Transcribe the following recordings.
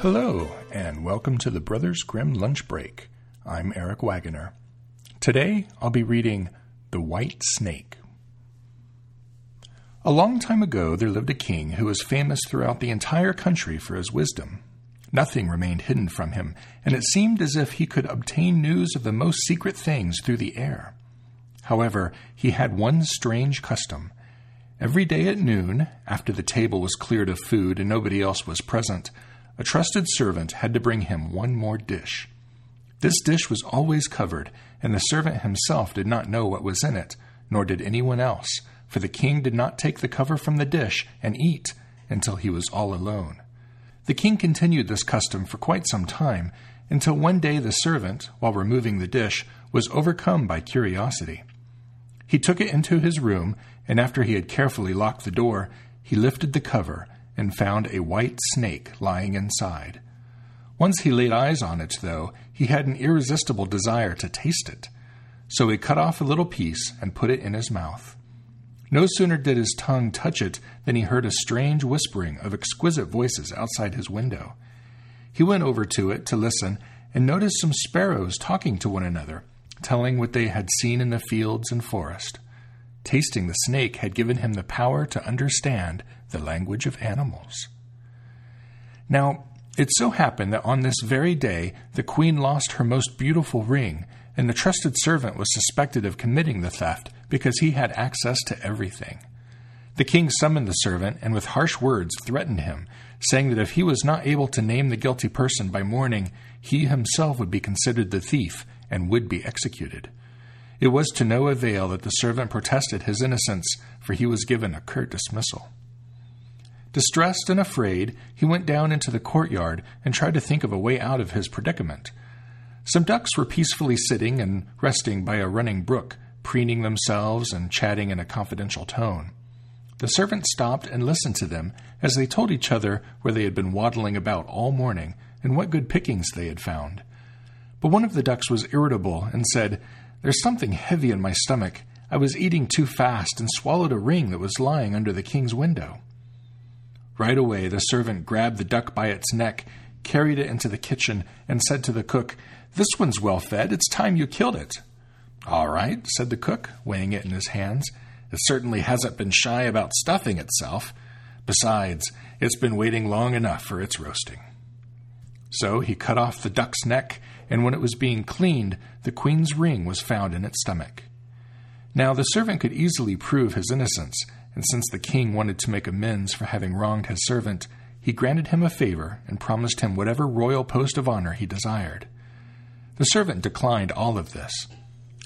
Hello, and welcome to the Brothers Grimm Lunch Break. I'm Eric Wagoner. Today I'll be reading The White Snake. A long time ago there lived a king who was famous throughout the entire country for his wisdom. Nothing remained hidden from him, and it seemed as if he could obtain news of the most secret things through the air. However, he had one strange custom. Every day at noon, after the table was cleared of food and nobody else was present, a trusted servant had to bring him one more dish. This dish was always covered, and the servant himself did not know what was in it, nor did anyone else, for the king did not take the cover from the dish and eat until he was all alone. The king continued this custom for quite some time, until one day the servant, while removing the dish, was overcome by curiosity. He took it into his room, and after he had carefully locked the door, he lifted the cover and found a white snake lying inside. Once he laid eyes on it, though, he had an irresistible desire to taste it. So he cut off a little piece and put it in his mouth. No sooner did his tongue touch it than he heard a strange whispering of exquisite voices outside his window. He went over to it to listen and noticed some sparrows talking to one another, telling what they had seen in the fields and forest. Tasting the snake had given him the power to understand the language of animals. Now, it so happened that on this very day the queen lost her most beautiful ring, and the trusted servant was suspected of committing the theft because he had access to everything. The king summoned the servant and with harsh words threatened him, saying that if he was not able to name the guilty person by morning, he himself would be considered the thief and would be executed. It was to no avail that the servant protested his innocence, for he was given a curt dismissal. Distressed and afraid, he went down into the courtyard and tried to think of a way out of his predicament. Some ducks were peacefully sitting and resting by a running brook, preening themselves and chatting in a confidential tone. The servant stopped and listened to them as they told each other where they had been waddling about all morning and what good pickings they had found. But one of the ducks was irritable and said, There's something heavy in my stomach. I was eating too fast and swallowed a ring that was lying under the king's window. Right away, the servant grabbed the duck by its neck, carried it into the kitchen, and said to the cook, This one's well fed. It's time you killed it. All right, said the cook, weighing it in his hands. It certainly hasn't been shy about stuffing itself. Besides, it's been waiting long enough for its roasting. So he cut off the duck's neck, and when it was being cleaned, the queen's ring was found in its stomach. Now the servant could easily prove his innocence and since the king wanted to make amends for having wronged his servant, he granted him a favor and promised him whatever royal post of honor he desired. The servant declined all of this.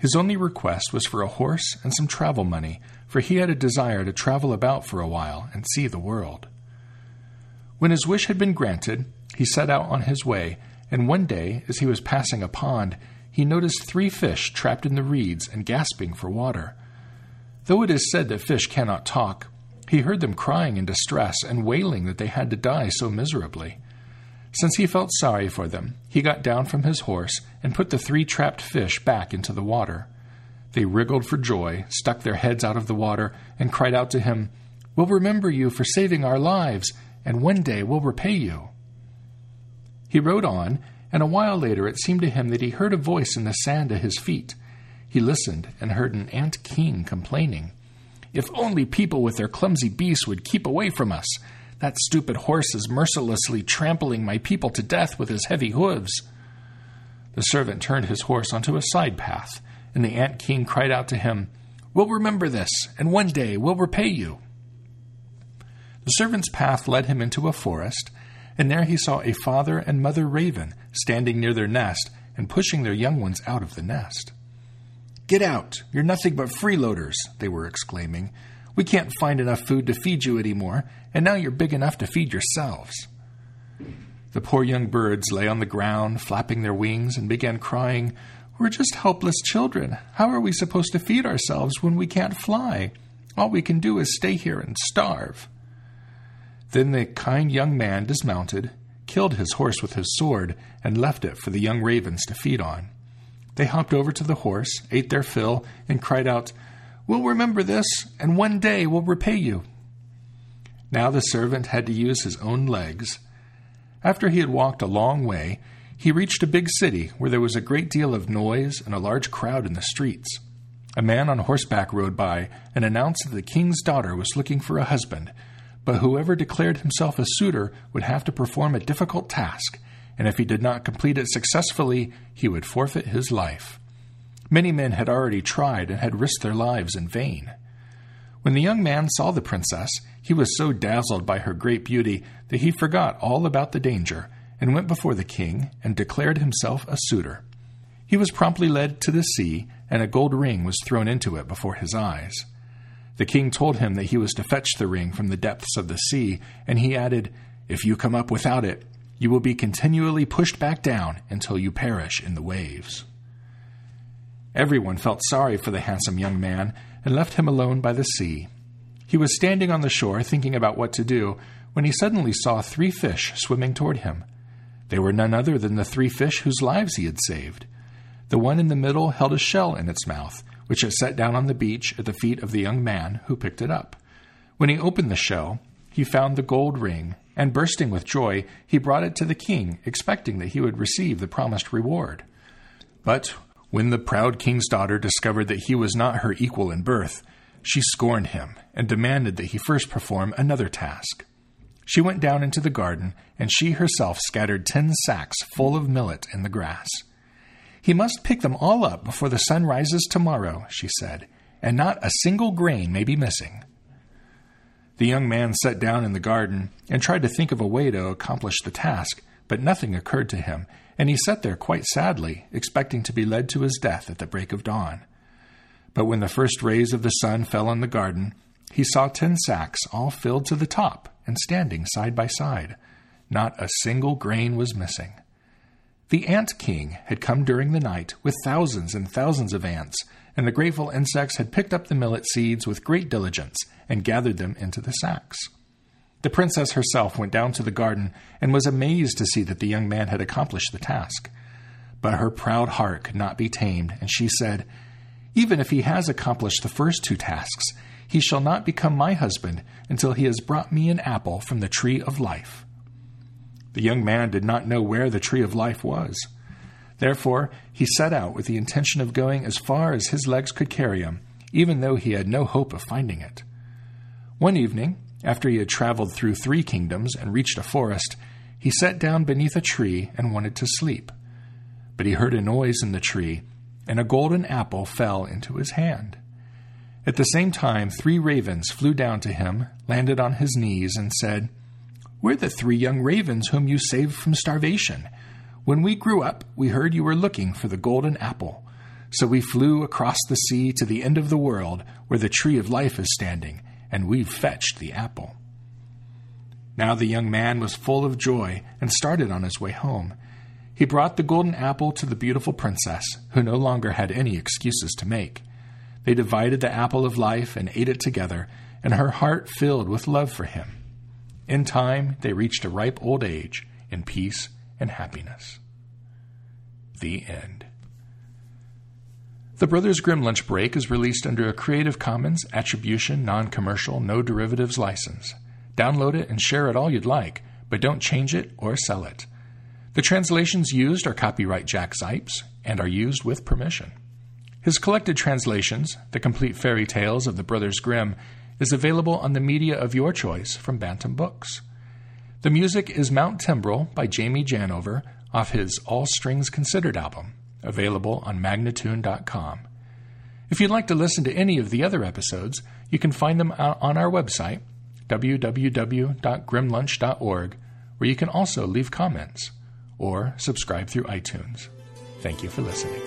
His only request was for a horse and some travel money, for he had a desire to travel about for a while and see the world. When his wish had been granted, he set out on his way, and one day, as he was passing a pond, he noticed three fish trapped in the reeds and gasping for water. Though it is said that fish cannot talk, he heard them crying in distress and wailing that they had to die so miserably. Since he felt sorry for them, he got down from his horse and put the three trapped fish back into the water. They wriggled for joy, stuck their heads out of the water, and cried out to him, We'll remember you for saving our lives, and one day we'll repay you. He rode on, and a while later it seemed to him that he heard a voice in the sand at his feet. He listened and heard an ant king complaining. If only people with their clumsy beasts would keep away from us. That stupid horse is mercilessly trampling my people to death with his heavy hooves. The servant turned his horse onto a side path, and the ant king cried out to him, We'll remember this, and one day we'll repay you. The servant's path led him into a forest, and there he saw a father and mother raven standing near their nest and pushing their young ones out of the nest. Get out! You're nothing but freeloaders, they were exclaiming. We can't find enough food to feed you any more, and now you're big enough to feed yourselves. The poor young birds lay on the ground, flapping their wings, and began crying, We're just helpless children. How are we supposed to feed ourselves when we can't fly? All we can do is stay here and starve. Then the kind young man dismounted, killed his horse with his sword, and left it for the young ravens to feed on. They hopped over to the horse, ate their fill, and cried out, We'll remember this, and one day we'll repay you. Now the servant had to use his own legs. After he had walked a long way, he reached a big city where there was a great deal of noise and a large crowd in the streets. A man on horseback rode by and announced that the king's daughter was looking for a husband, but whoever declared himself a suitor would have to perform a difficult task, and if he did not complete it successfully, he would forfeit his life. Many men had already tried and had risked their lives in vain. When the young man saw the princess, he was so dazzled by her great beauty that he forgot all about the danger and went before the king and declared himself a suitor. He was promptly led to the sea, and a gold ring was thrown into it before his eyes. The king told him that he was to fetch the ring from the depths of the sea, and he added, If you come up without it, you will be continually pushed back down until you perish in the waves. Everyone felt sorry for the handsome young man and left him alone by the sea. He was standing on the shore thinking about what to do when he suddenly saw three fish swimming toward him. They were none other than the three fish whose lives he had saved. The one in the middle held a shell in its mouth, which it set down on the beach at the feet of the young man who picked it up. When he opened the shell, he found the gold ring, and bursting with joy, he brought it to the king, expecting that he would receive the promised reward. But when the proud king's daughter discovered that he was not her equal in birth, she scorned him and demanded that he first perform another task. She went down into the garden, and she herself scattered ten sacks full of millet in the grass. He must pick them all up before the sun rises tomorrow, she said, and not a single grain may be missing. The young man sat down in the garden and tried to think of a way to accomplish the task, but nothing occurred to him, and he sat there quite sadly, expecting to be led to his death at the break of dawn. But when the first rays of the sun fell on the garden, he saw ten sacks all filled to the top and standing side by side. Not a single grain was missing. The ant king had come during the night with thousands and thousands of ants, and the grateful insects had picked up the millet seeds with great diligence and gathered them into the sacks. The princess herself went down to the garden and was amazed to see that the young man had accomplished the task. But her proud heart could not be tamed, and she said, Even if he has accomplished the first two tasks, he shall not become my husband until he has brought me an apple from the tree of life. The young man did not know where the tree of life was. Therefore, he set out with the intention of going as far as his legs could carry him, even though he had no hope of finding it. One evening, after he had traveled through three kingdoms and reached a forest, he sat down beneath a tree and wanted to sleep. But he heard a noise in the tree, and a golden apple fell into his hand. At the same time, three ravens flew down to him, landed on his knees, and said, We're the three young ravens whom you saved from starvation. When we grew up, we heard you were looking for the golden apple. So we flew across the sea to the end of the world, where the tree of life is standing and we've fetched the apple. Now the young man was full of joy and started on his way home. He brought the golden apple to the beautiful princess, who no longer had any excuses to make. They divided the apple of life and ate it together, and her heart filled with love for him. In time, they reached a ripe old age in peace and happiness. The end. The Brothers Grimm Lunch Break is released under a Creative Commons Attribution Non Commercial No Derivatives license. Download it and share it all you'd like, but don't change it or sell it. The translations used are copyright Jack Zipes and are used with permission. His collected translations, The Complete Fairy Tales of the Brothers Grimm, is available on the media of your choice from Bantam Books. The music is Mount Timbrel by Jamie Janover off his All Strings Considered album available on Magnatune.com. If you'd like to listen to any of the other episodes, you can find them on our website, www.grimlunch.org, where you can also leave comments or subscribe through iTunes. Thank you for listening.